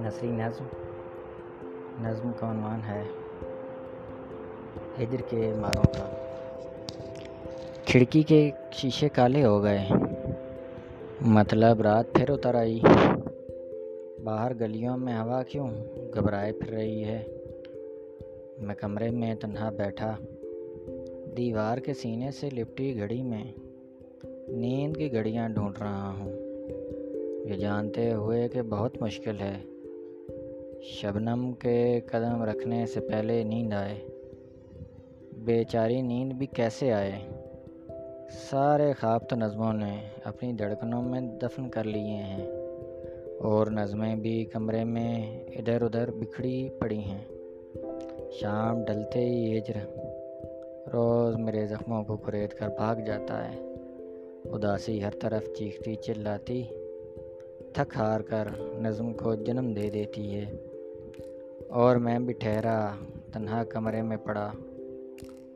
نثری نظم نظم کا عنوان ہے ہجر کے ماروں کا۔ کھڑکی کے شیشے کالے ہو گئے۔ مطلب رات پھر اتر آئی۔ باہر گلیوں میں ہوا کیوں؟ گھبرائے پھر رہی ہے۔ میں کمرے میں تنہا بیٹھا۔ دیوار کے سینے سے لپٹی گھڑی میں۔ نیند کی گھڑیاں ڈھونڈ رہا ہوں۔ یہ جانتے ہوئے کہ بہت مشکل ہے۔ شبنم کے قدم رکھنے سے پہلے نیند آئے۔ بیچاری نیند بھی کیسے آئے؟ سارے خواب تو نظموں نے اپنی دھڑکنوں میں دفن کر لیے ہیں اور نظمیں بھی کمرے میں ادھر ادھر بکھڑی پڑی ہیں۔ شام ڈلتے ہی ہجر روز میرے زخموں کو کریت کر بھاگ جاتا ہے۔ اداسی ہر طرف چیختی چلاتی تھک ہار کر نظم کو جنم دے دیتی ہے اور میں بھی ٹھہرا تنہا کمرے میں پڑا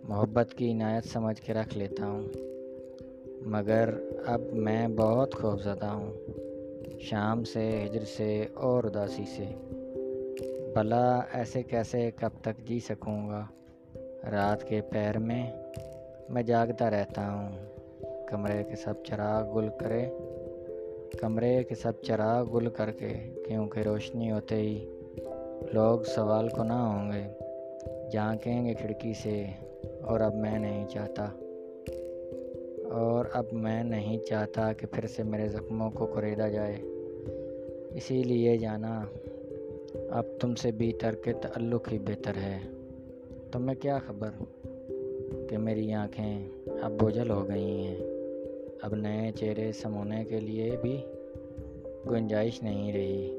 محبت کی عنایت سمجھ کے رکھ لیتا ہوں مگر اب میں بہت خوف زدہ ہوں شام سے ہجر سے اور اداسی سے بلا ایسے کیسے کب تک جی سکوں گا رات کے پیر میں میں جاگتا رہتا ہوں کمرے کے سب چراغ گل کرے۔ کمرے کے سب چراغ گل کر کے کیونکہ روشنی ہوتے ہی لوگ سوال کو نہ ہوں گے۔ جھانکیں گے کھڑکی سے، اور اب میں نہیں چاہتا۔ اور اب میں نہیں چاہتا کہ پھر سے میرے زخموں کو کریدا جائے۔ اسی لیے جانا، اب تم سے بھی کے تعلق ہی بہتر ہے۔ تمہیں کیا خبر کہ میری آنکھیں اب بوجھل ہو گئی ہیں؟ اب نئے چہرے سمونے کے لیے بھی گنجائش نہیں رہی۔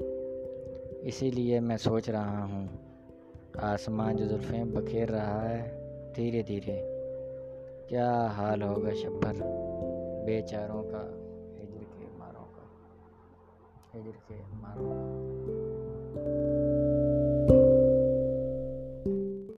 اسی لیے میں سوچ رہا ہوں، آسمان جو زلفیں بکھیر رہا ہے، دھیرے دھیرے۔ کیا حال ہوگا شبر بے چاروں کا، ہجر کے ماروں کا۔ ہجر کے ماروں کا۔